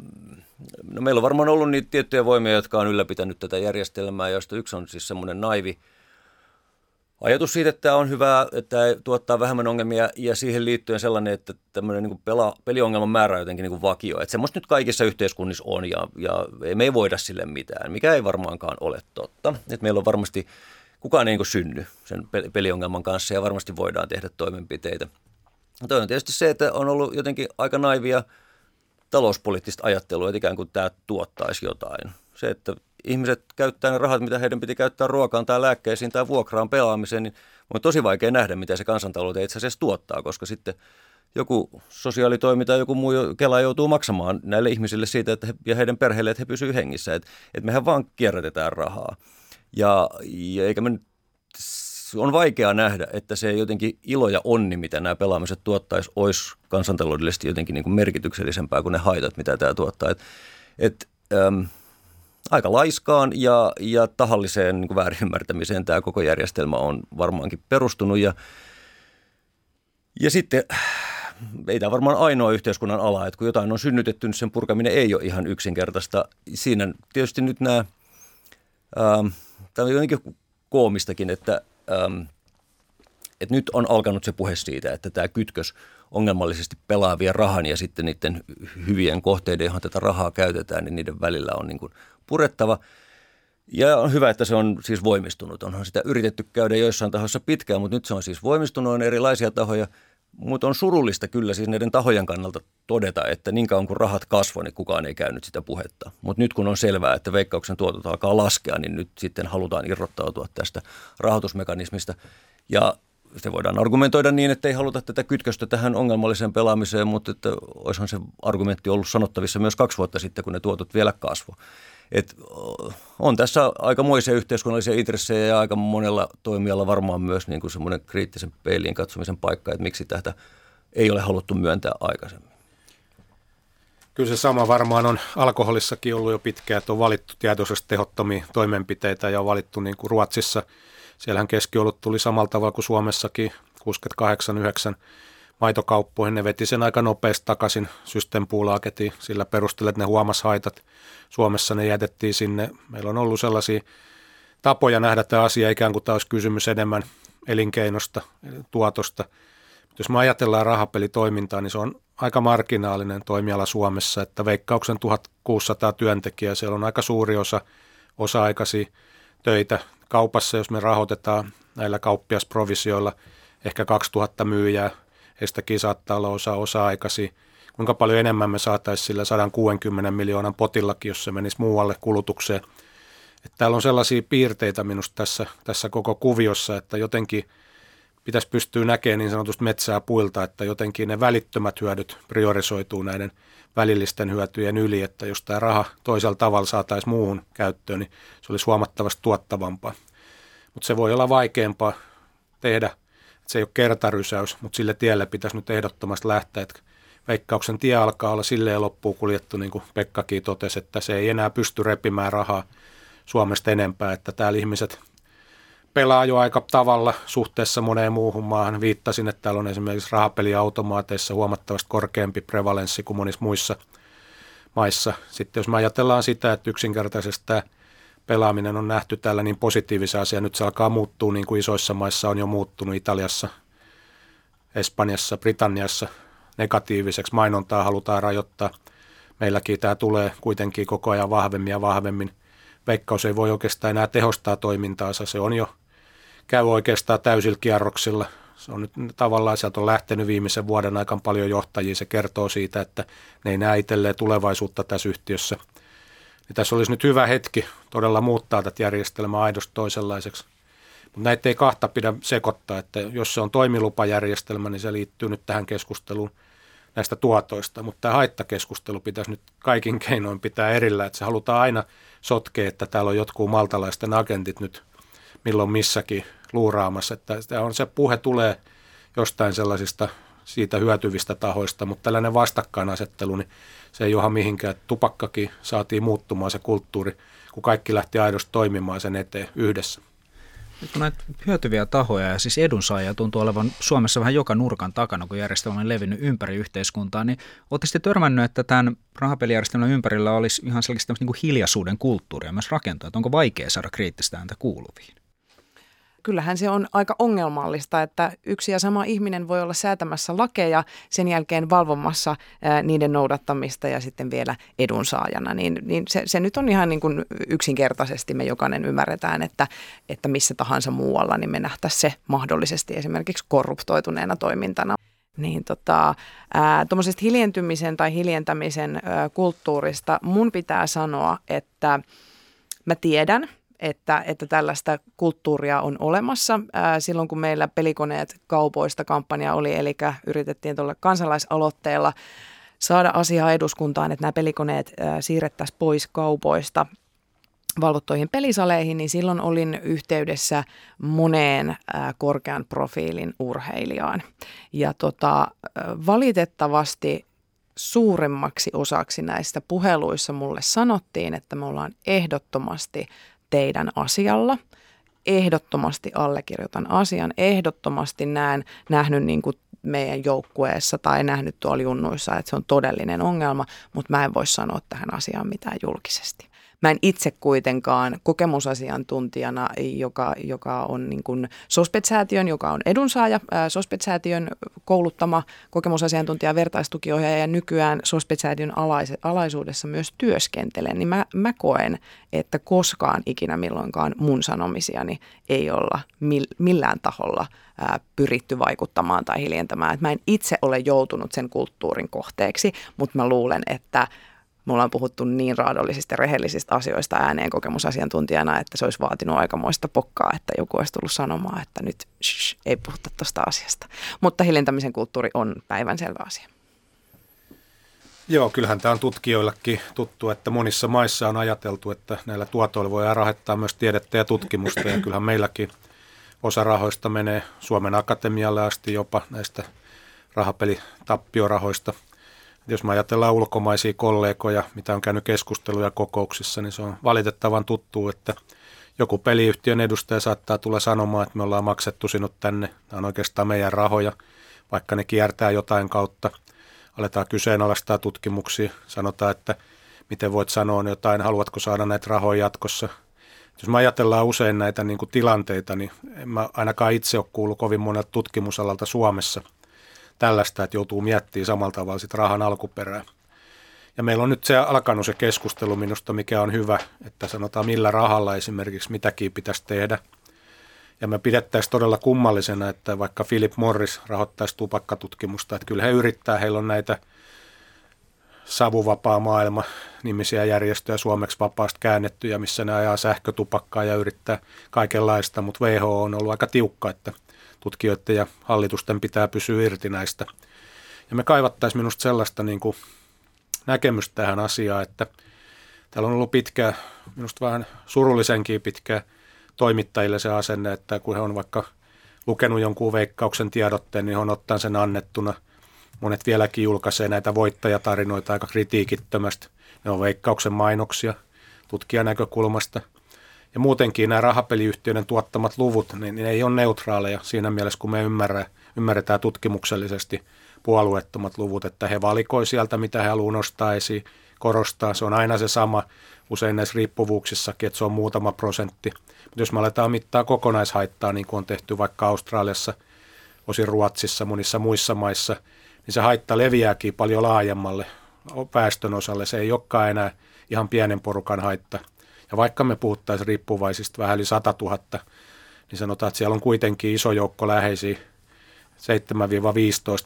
no meillä on varmaan ollut niitä tiettyjä voimia, jotka on ylläpitänyt tätä järjestelmää, joista yksi on siis semmoinen naivi ajatus siitä, että tämä on hyvä, että tuottaa vähemmän ongelmia ja siihen liittyen sellainen, että tämmöinen niin pela, peliongelman määrä on jotenkin niin vakio. Että semmoista nyt kaikissa yhteiskunnissa on ja, ja me ei voida sille mitään, mikä ei varmaankaan ole totta. Että meillä on varmasti kukaan ei niin synny sen peliongelman kanssa ja varmasti voidaan tehdä toimenpiteitä. Toinen on tietysti se, että on ollut jotenkin aika naivia talouspoliittista ajattelua, että ikään kuin tämä tuottaisi jotain. Se, että ihmiset käyttää ne rahat, mitä heidän piti käyttää ruokaan tai lääkkeisiin tai vuokraan pelaamiseen, niin on tosi vaikea nähdä, mitä se kansantalous itse asiassa tuottaa, koska sitten joku sosiaalitoimi tai joku muu Kela joutuu maksamaan näille ihmisille siitä että he, ja heidän perheille, että he pysyvät hengissä. Että, että mehän vaan kierrätetään rahaa. Ja, ja eikä me nyt, on vaikea nähdä, että se jotenkin ilo ja onni, mitä nämä pelaamiset tuottaisi, olisi kansantaloudellisesti jotenkin niin kuin merkityksellisempää kuin ne haitat, mitä tämä tuottaa. Et, et, äm, aika laiskaan ja, ja tahalliseen niin väärinymmärtämiseen tämä koko järjestelmä on varmaankin perustunut. Ja, ja sitten ei tämä varmaan ainoa yhteiskunnan ala, että kun jotain on synnytetty, niin sen purkaminen ei ole ihan yksinkertaista. Siinä tietysti nyt nämä, ähm, tämä on jotenkin koomistakin, että, ähm, että nyt on alkanut se puhe siitä, että tämä kytkös ongelmallisesti pelaavien rahan ja sitten niiden hyvien kohteiden, johon tätä rahaa käytetään, niin niiden välillä on niin kuin purettava. Ja on hyvä, että se on siis voimistunut. Onhan sitä yritetty käydä joissain tahoissa pitkään, mutta nyt se on siis voimistunut, on erilaisia tahoja. Mutta on surullista kyllä siis näiden tahojen kannalta todeta, että niin kauan kuin rahat kasvoi, niin kukaan ei käynyt sitä puhetta. Mutta nyt kun on selvää, että veikkauksen tuotot alkaa laskea, niin nyt sitten halutaan irrottautua tästä rahoitusmekanismista. Ja se voidaan argumentoida niin, että ei haluta tätä kytköstä tähän ongelmalliseen pelaamiseen, mutta että olisihan se argumentti ollut sanottavissa myös kaksi vuotta sitten, kun ne tuotot vielä kasvo. Et on tässä aikamoisia yhteiskunnallisia intressejä ja aika monella toimijalla varmaan myös niin kuin semmoinen kriittisen peiliin katsomisen paikka, että miksi tätä ei ole haluttu myöntää aikaisemmin.
Kyllä se sama varmaan on alkoholissakin ollut jo pitkään, että on valittu tietoisesti tehottomia toimenpiteitä ja on valittu niin kuin Ruotsissa. Siellähän keskiolut tuli samalla tavalla kuin Suomessakin 68-9 maitokauppoihin. Ne veti sen aika nopeasti takaisin systeempuulaaketiin sillä perusteella, että ne huomas haitat. Suomessa ne jätettiin sinne. Meillä on ollut sellaisia tapoja nähdä tämä asia ikään kuin tämä olisi kysymys enemmän elinkeinosta, tuotosta. Mutta jos me ajatellaan rahapelitoimintaa, niin se on aika marginaalinen toimiala Suomessa, että veikkauksen 1600 työntekijää, siellä on aika suuri osa osa-aikaisia töitä kaupassa, jos me rahoitetaan näillä kauppiasprovisioilla ehkä 2000 myyjää, heistäkin saattaa olla osa osa-aikaisia. Kuinka paljon enemmän me saataisiin sillä 160 miljoonan potillakin, jos se menisi muualle kulutukseen. Että täällä on sellaisia piirteitä minusta tässä, tässä koko kuviossa, että jotenkin pitäisi pystyä näkemään niin sanotusti metsää puilta, että jotenkin ne välittömät hyödyt priorisoituu näiden välillisten hyötyjen yli, että jos tämä raha toisella tavalla saataisiin muuhun käyttöön, niin se olisi huomattavasti tuottavampaa. Mutta se voi olla vaikeampaa tehdä se ei ole kertarysäys, mutta sille tielle pitäisi nyt ehdottomasti lähteä. Että veikkauksen tie alkaa olla silleen loppuun kuljettu, niin kuin Pekkakin totesi, että se ei enää pysty repimään rahaa Suomesta enempää, että täällä ihmiset pelaa jo aika tavalla suhteessa moneen muuhun maahan. Viittasin, että täällä on esimerkiksi rahapeliautomaateissa huomattavasti korkeampi prevalenssi kuin monissa muissa maissa. Sitten jos me ajatellaan sitä, että yksinkertaisesti tämä pelaaminen on nähty täällä niin positiivisen asia. Nyt se alkaa muuttua niin kuin isoissa maissa on jo muuttunut Italiassa, Espanjassa, Britanniassa negatiiviseksi. Mainontaa halutaan rajoittaa. Meilläkin tämä tulee kuitenkin koko ajan vahvemmin ja vahvemmin. Veikkaus ei voi oikeastaan enää tehostaa toimintaansa. Se on jo, käy oikeastaan täysillä kierroksilla. Se on nyt tavallaan, sieltä on lähtenyt viimeisen vuoden aikana paljon johtajia. Se kertoo siitä, että ne ei näe itselleen tulevaisuutta tässä yhtiössä – niin tässä olisi nyt hyvä hetki todella muuttaa tätä järjestelmää aidosti toisenlaiseksi. Mutta näitä ei kahta pidä sekoittaa, että jos se on toimilupajärjestelmä, niin se liittyy nyt tähän keskusteluun näistä tuotoista. Mutta tämä haittakeskustelu pitäisi nyt kaikin keinoin pitää erillä, että se halutaan aina sotkea, että täällä on jotkut maltalaisten agentit nyt milloin missäkin luuraamassa. Että on, se puhe tulee jostain sellaisista siitä hyötyvistä tahoista, mutta tällainen vastakkainasettelu, niin se ei johda mihinkään. Tupakkakin saatiin muuttumaan se kulttuuri, kun kaikki lähti aidosti toimimaan sen eteen yhdessä.
Nyt kun näitä hyötyviä tahoja ja siis edunsaajia tuntuu olevan Suomessa vähän joka nurkan takana, kun järjestelmä on levinnyt ympäri yhteiskuntaa, niin olette törmännyt, että tämän rahapelijärjestelmän ympärillä olisi ihan selkeästi niin kuin hiljaisuuden kulttuuria myös rakentaa, että onko vaikea saada kriittistä ääntä kuuluviin?
Kyllähän se on aika ongelmallista, että yksi ja sama ihminen voi olla säätämässä lakeja, sen jälkeen valvomassa ää, niiden noudattamista ja sitten vielä edunsaajana. Niin, niin se, se nyt on ihan niin kuin yksinkertaisesti me jokainen ymmärretään, että, että missä tahansa muualla niin me nähtäisiin se mahdollisesti esimerkiksi korruptoituneena toimintana niin tota, tuommoisesta hiljentymisen tai hiljentämisen ää, kulttuurista mun pitää sanoa, että mä tiedän, että, että tällaista kulttuuria on olemassa. Ää, silloin kun meillä pelikoneet kaupoista kampanja oli, eli yritettiin tuolla kansalaisaloitteella saada asiaa eduskuntaan, että nämä pelikoneet ää, siirrettäisiin pois kaupoista valvottuihin pelisaleihin, niin silloin olin yhteydessä moneen ää, korkean profiilin urheilijaan. Ja tota, valitettavasti suuremmaksi osaksi näistä puheluissa mulle sanottiin, että me ollaan ehdottomasti teidän asialla. Ehdottomasti allekirjoitan asian, ehdottomasti näen, nähnyt niin kuin meidän joukkueessa tai nähnyt tuolla junnuissa, että se on todellinen ongelma, mutta mä en voi sanoa tähän asiaan mitään julkisesti. Mä en itse kuitenkaan kokemusasiantuntijana, joka, joka on niin kuin SOSPET-säätiön, joka on edunsaaja, SOSPET-säätiön kouluttama kokemusasiantuntija vertaistukiohjaaja ja nykyään SOSPET-säätiön alaisuudessa myös työskentelen, niin mä, mä koen, että koskaan ikinä milloinkaan mun sanomisiani ei olla millään taholla pyritty vaikuttamaan tai hiljentämään. Et mä en itse ole joutunut sen kulttuurin kohteeksi, mutta mä luulen, että me ollaan puhuttu niin raadollisista ja rehellisistä asioista ääneen kokemusasiantuntijana, että se olisi vaatinut aikamoista pokkaa, että joku olisi tullut sanomaan, että nyt shh, ei puhuta tuosta asiasta. Mutta hiljentämisen kulttuuri on päivänselvä asia.
Joo, kyllähän tämä on tutkijoillekin tuttu, että monissa maissa on ajateltu, että näillä tuotoilla voidaan rahoittaa myös tiedettä ja tutkimusta. Ja kyllähän meilläkin osa rahoista menee Suomen Akatemialle asti jopa näistä rahapelitappiorahoista – jos me ajatellaan ulkomaisia kollegoja, mitä on käynyt keskusteluja kokouksissa, niin se on valitettavan tuttu, että joku peliyhtiön edustaja saattaa tulla sanomaan, että me ollaan maksettu sinut tänne, nämä on oikeastaan meidän rahoja, vaikka ne kiertää jotain kautta. Aletaan kyseenalaistaa tutkimuksia, sanotaan, että miten voit sanoa jotain, haluatko saada näitä rahoja jatkossa. Jos me ajatellaan usein näitä niin kuin tilanteita, niin en mä ainakaan itse ole kuullut kovin monelta tutkimusalalta Suomessa – tällaista, että joutuu miettimään samalla tavalla sit rahan alkuperää. Ja meillä on nyt se alkanut se keskustelu minusta, mikä on hyvä, että sanotaan millä rahalla esimerkiksi mitäkin pitäisi tehdä. Ja me pidettäisiin todella kummallisena, että vaikka Philip Morris rahoittaisi tupakkatutkimusta, että kyllä he yrittää, heillä on näitä savuvapaa maailma nimisiä järjestöjä suomeksi vapaasta käännettyjä, missä ne ajaa sähkötupakkaa ja yrittää kaikenlaista, mutta WHO on ollut aika tiukka, että – tutkijoiden ja hallitusten pitää pysyä irti näistä. Ja me kaivattaisiin minusta sellaista niin kuin näkemystä tähän asiaan, että täällä on ollut pitkä, minusta vähän surullisenkin pitkä toimittajille se asenne, että kun he on vaikka lukenut jonkun veikkauksen tiedotteen, niin on ottaa sen annettuna. Monet vieläkin julkaisee näitä voittajatarinoita aika kritiikittömästi. Ne on veikkauksen mainoksia tutkijan näkökulmasta – ja muutenkin nämä rahapeliyhtiöiden tuottamat luvut, niin, niin ei ole neutraaleja siinä mielessä, kun me ymmärrä, ymmärretään tutkimuksellisesti puolueettomat luvut, että he valikoi sieltä, mitä he haluavat nostaa esiin, korostaa. Se on aina se sama usein näissä riippuvuuksissakin, että se on muutama prosentti. Mutta jos me aletaan mittaa kokonaishaittaa, niin kuin on tehty vaikka Australiassa, osin Ruotsissa, monissa muissa maissa, niin se haitta leviääkin paljon laajemmalle väestön osalle. Se ei olekaan enää ihan pienen porukan haitta – ja vaikka me puhuttaisiin riippuvaisista vähän yli 100 000, niin sanotaan, että siellä on kuitenkin iso joukko läheisiä 7-15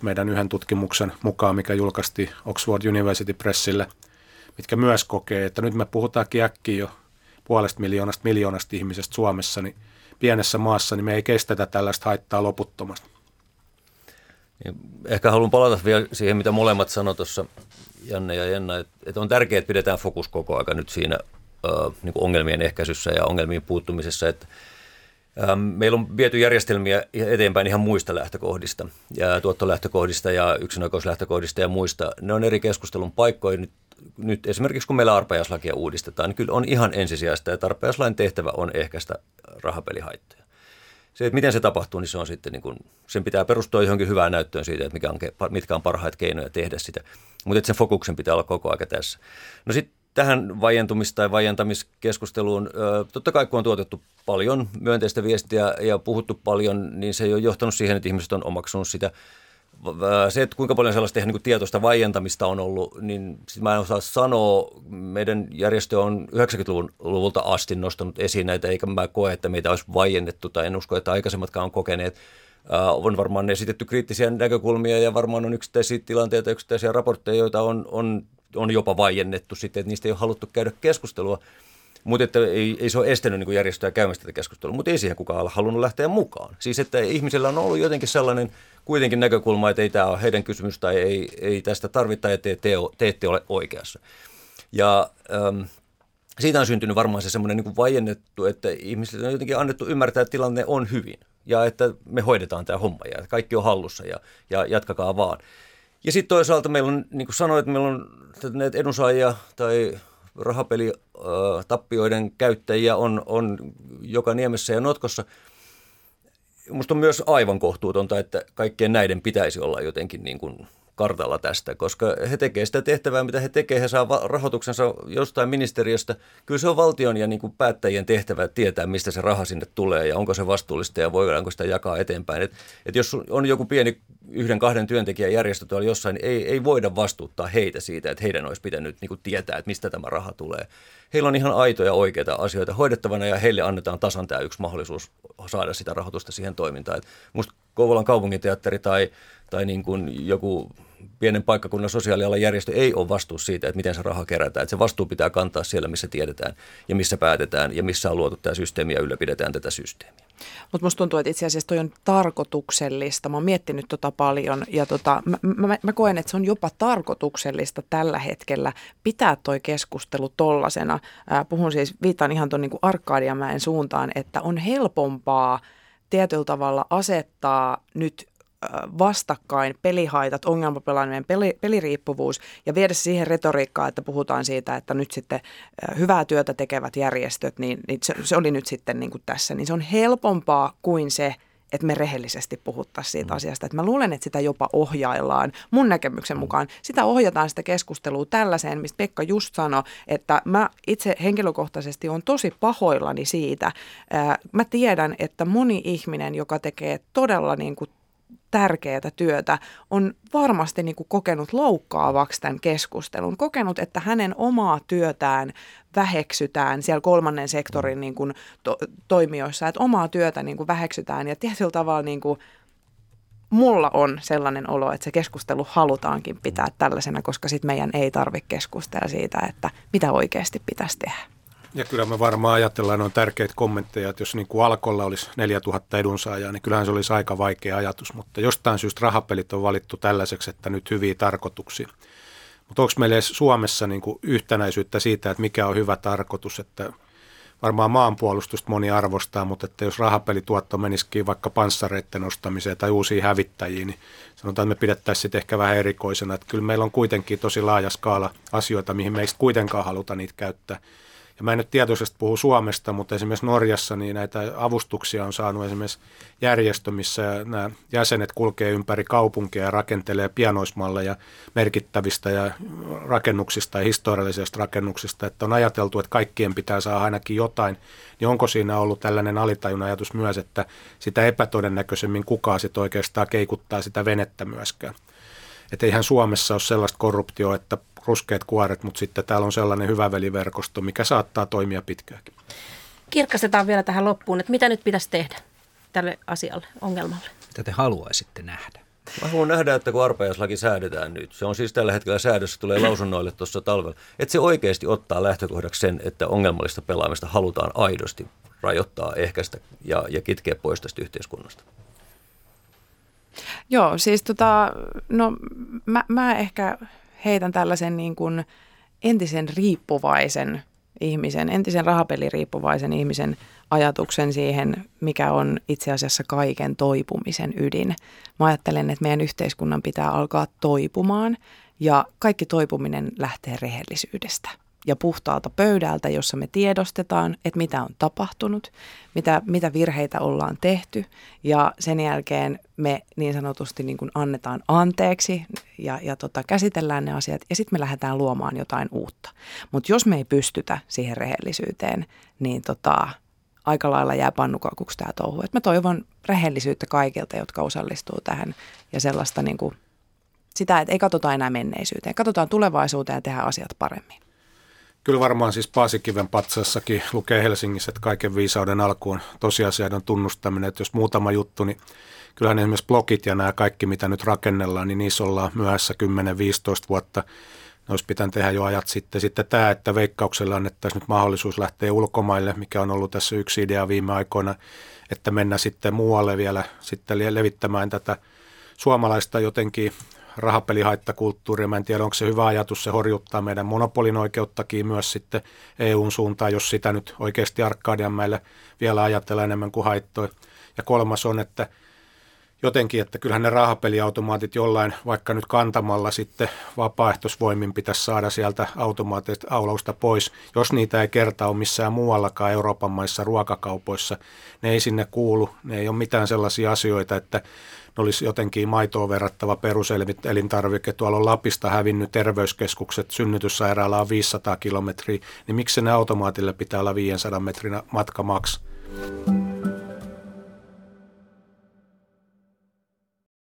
meidän yhden tutkimuksen mukaan, mikä julkaistiin Oxford University Pressille, mitkä myös kokee, että nyt me puhutaankin äkkiä jo puolesta miljoonasta miljoonasta ihmisestä Suomessa, niin pienessä maassa niin me ei kestetä tällaista haittaa loputtomasti.
Ehkä haluan palata vielä siihen, mitä molemmat sanoivat tuossa, Janne ja Jenna, että on tärkeää, että pidetään fokus koko aika nyt siinä niin kuin ongelmien ehkäisyssä ja ongelmiin puuttumisessa. Että, Meillä on viety järjestelmiä eteenpäin ihan muista lähtökohdista ja tuottolähtökohdista ja yksinoikeuslähtökohdista ja muista. Ne on eri keskustelun paikkoja. Nyt, nyt esimerkiksi kun meillä arpajaislakia uudistetaan, niin kyllä on ihan ensisijaista, että arpajaislain tehtävä on ehkäistä rahapelihaittoja. Se, että miten se tapahtuu, niin se on sitten niin kuin, sen pitää perustua johonkin hyvään näyttöön siitä, että mikä on, mitkä on parhaita keinoja tehdä sitä. Mutta sen fokuksen pitää olla koko ajan tässä. No sitten tähän vaientumis- tai vaientamiskeskusteluun, totta kai kun on tuotettu paljon myönteistä viestiä ja puhuttu paljon, niin se ei ole johtanut siihen, että ihmiset on omaksunut sitä. Se, että kuinka paljon sellaista niin kuin tietoista vaientamista on ollut, niin sit mä en osaa sanoa. Meidän järjestö on 90-luvulta asti nostanut esiin näitä, eikä mä koe, että meitä olisi vaiennettu tai en usko, että aikaisemmatkaan on kokeneet. on varmaan esitetty kriittisiä näkökulmia ja varmaan on yksittäisiä tilanteita, yksittäisiä raportteja, joita on, on on jopa vaiennettu sitten, että niistä ei ole haluttu käydä keskustelua. Mutta että ei, ei se ole estänyt niin järjestöä käymästä tätä keskustelua, mutta ei siihen kukaan ole halunnut lähteä mukaan. Siis että ihmisillä on ollut jotenkin sellainen kuitenkin näkökulma, että ei tämä ole heidän kysymys tai ei, ei tästä tarvita ja te, te, te ette ole oikeassa. Ja äm, siitä on syntynyt varmaan se semmoinen niin vaiennettu, että ihmisille on jotenkin annettu ymmärtää, että tilanne on hyvin ja että me hoidetaan tämä homma ja kaikki on hallussa ja, ja jatkakaa vaan. Ja sitten toisaalta meillä on, niin kuin sanoit, meillä on näitä edunsaajia tai rahapelitappioiden käyttäjiä on, on joka niemessä ja notkossa. Minusta on myös aivan kohtuutonta, että kaikkien näiden pitäisi olla jotenkin niin kuin kartalla tästä, koska he tekevät sitä tehtävää, mitä he tekevät. He saa rahoituksensa jostain ministeriöstä. Kyllä se on valtion ja niin kuin päättäjien tehtävä tietää, mistä se raha sinne tulee ja onko se vastuullista ja voidaanko sitä jakaa eteenpäin. Et, et jos on joku pieni yhden, kahden työntekijän järjestö tuolla jossain, niin ei, ei voida vastuuttaa heitä siitä, että heidän olisi pitänyt niin kuin tietää, että mistä tämä raha tulee. Heillä on ihan aitoja oikeita asioita hoidettavana ja heille annetaan tasan tämä yksi mahdollisuus saada sitä rahoitusta siihen toimintaan. Et musta Kouvolan kaupunginteatteri tai, tai niin kuin joku pienen paikkakunnan sosiaalialan järjestö ei ole vastuussa siitä, että miten se raha kerätään. Että se vastuu pitää kantaa siellä, missä tiedetään ja missä päätetään ja missä on luotu tämä systeemi ja ylläpidetään tätä systeemiä.
Mutta musta tuntuu, että itse asiassa toi on tarkoituksellista. Mä oon miettinyt tota paljon ja tota, mä, mä, mä koen, että se on jopa tarkoituksellista tällä hetkellä pitää toi keskustelu tollasena. Äh, puhun siis, viitaan ihan tuon niin Arkadiamäen suuntaan, että on helpompaa tietyllä tavalla asettaa nyt vastakkain pelihaitat, ongelmapelaaminen, peli, peliriippuvuus ja viedä siihen retoriikkaan, että puhutaan siitä, että nyt sitten hyvää työtä tekevät järjestöt, niin, niin se, se oli nyt sitten niin kuin tässä, niin se on helpompaa kuin se, että me rehellisesti puhuttaisiin siitä mm. asiasta. Että mä luulen, että sitä jopa ohjaillaan, mun näkemyksen mm. mukaan. Sitä ohjataan sitä keskustelua tällaiseen, mistä Pekka just sanoi, että mä itse henkilökohtaisesti on tosi pahoillani siitä. Mä tiedän, että moni ihminen, joka tekee todella niin kuin tärkeää työtä, on varmasti niin kuin kokenut loukkaavaksi tämän keskustelun. Kokenut, että hänen omaa työtään väheksytään siellä kolmannen sektorin niin kuin to- toimijoissa, että omaa työtä niin kuin väheksytään ja tietyllä tavalla niin kuin mulla on sellainen olo, että se keskustelu halutaankin pitää tällaisena, koska sitten meidän ei tarvitse keskustella siitä, että mitä oikeasti pitäisi tehdä.
Ja kyllä me varmaan ajatellaan noin tärkeitä kommentteja, että jos niin kuin Alkolla olisi 4000 edunsaajaa, niin kyllähän se olisi aika vaikea ajatus. Mutta jostain syystä rahapelit on valittu tällaiseksi, että nyt hyviä tarkoituksia. Mutta onko meillä Suomessa niin kuin yhtenäisyyttä siitä, että mikä on hyvä tarkoitus, että varmaan maanpuolustusta moni arvostaa, mutta että jos rahapelituotto menisikin vaikka panssareiden ostamiseen tai uusiin hävittäjiin, niin sanotaan, että me pidettäisiin sitten ehkä vähän erikoisena. Että kyllä meillä on kuitenkin tosi laaja skaala asioita, mihin meistä kuitenkaan haluta niitä käyttää ja mä en nyt tietoisesti puhu Suomesta, mutta esimerkiksi Norjassa niin näitä avustuksia on saanut esimerkiksi järjestö, missä nämä jäsenet kulkee ympäri kaupunkia ja rakentelee pianoismalleja merkittävistä ja rakennuksista ja historiallisista rakennuksista, että on ajateltu, että kaikkien pitää saada ainakin jotain, niin onko siinä ollut tällainen alitajun ajatus myös, että sitä epätodennäköisemmin kukaan sitten oikeastaan keikuttaa sitä venettä myöskään. Että eihän Suomessa ole sellaista korruptioa, että ruskeat kuoret, mutta sitten täällä on sellainen hyvä veliverkosto, mikä saattaa toimia pitkäänkin.
Kirkastetaan vielä tähän loppuun, että mitä nyt pitäisi tehdä tälle asialle, ongelmalle?
Mitä te haluaisitte nähdä?
Mä haluan nähdä, että kun arpajaislaki säädetään nyt, se on siis tällä hetkellä säädössä, tulee lausunnoille tuossa talvella, että se oikeasti ottaa lähtökohdaksi sen, että ongelmallista pelaamista halutaan aidosti rajoittaa, ehkäistä ja, ja kitkeä pois tästä yhteiskunnasta.
Joo, siis tota, no mä, mä ehkä heitän tällaisen niin kuin entisen riippuvaisen ihmisen, entisen rahapeliriippuvaisen ihmisen ajatuksen siihen, mikä on itse asiassa kaiken toipumisen ydin. Mä ajattelen, että meidän yhteiskunnan pitää alkaa toipumaan ja kaikki toipuminen lähtee rehellisyydestä ja puhtaalta pöydältä, jossa me tiedostetaan, että mitä on tapahtunut, mitä, mitä virheitä ollaan tehty ja sen jälkeen me niin sanotusti niin kuin annetaan anteeksi ja, ja tota, käsitellään ne asiat ja sitten me lähdetään luomaan jotain uutta. Mutta jos me ei pystytä siihen rehellisyyteen, niin tota, aika lailla jää pannukaukuksi tämä touhu. Et mä toivon rehellisyyttä kaikilta, jotka osallistuu tähän ja sellaista niin kuin, sitä, että ei katsota enää menneisyyteen. Katsotaan tulevaisuuteen ja tehdään asiat paremmin.
Kyllä varmaan siis Paasikiven patsassakin lukee Helsingissä, että kaiken viisauden alkuun tosiasioiden tunnustaminen, että jos muutama juttu, niin kyllähän esimerkiksi blogit ja nämä kaikki, mitä nyt rakennellaan, niin niissä ollaan myöhässä 10-15 vuotta. Ne olisi pitänyt tehdä jo ajat sitten. Sitten tämä, että veikkauksella annettaisiin nyt mahdollisuus lähteä ulkomaille, mikä on ollut tässä yksi idea viime aikoina, että mennä sitten muualle vielä sitten levittämään tätä suomalaista jotenkin rahapelihaittakulttuuria. Mä en tiedä, onko se hyvä ajatus, se horjuttaa meidän monopolin oikeuttakin myös sitten EUn suuntaan, jos sitä nyt oikeasti Arkadianmäelle vielä ajatella enemmän kuin haittoja. Ja kolmas on, että jotenkin, että kyllähän ne rahapeliautomaatit jollain, vaikka nyt kantamalla sitten vapaaehtoisvoimin pitäisi saada sieltä automaatit aulausta pois. Jos niitä ei kerta ole missään muuallakaan Euroopan maissa ruokakaupoissa, ne ei sinne kuulu. Ne ei ole mitään sellaisia asioita, että ne olisi jotenkin maitoon verrattava peruselintarvike. Tuolla on Lapista hävinnyt terveyskeskukset, synnytyssairaala on 500 kilometriä, niin miksi ne automaatille pitää olla 500 metrin matka maks?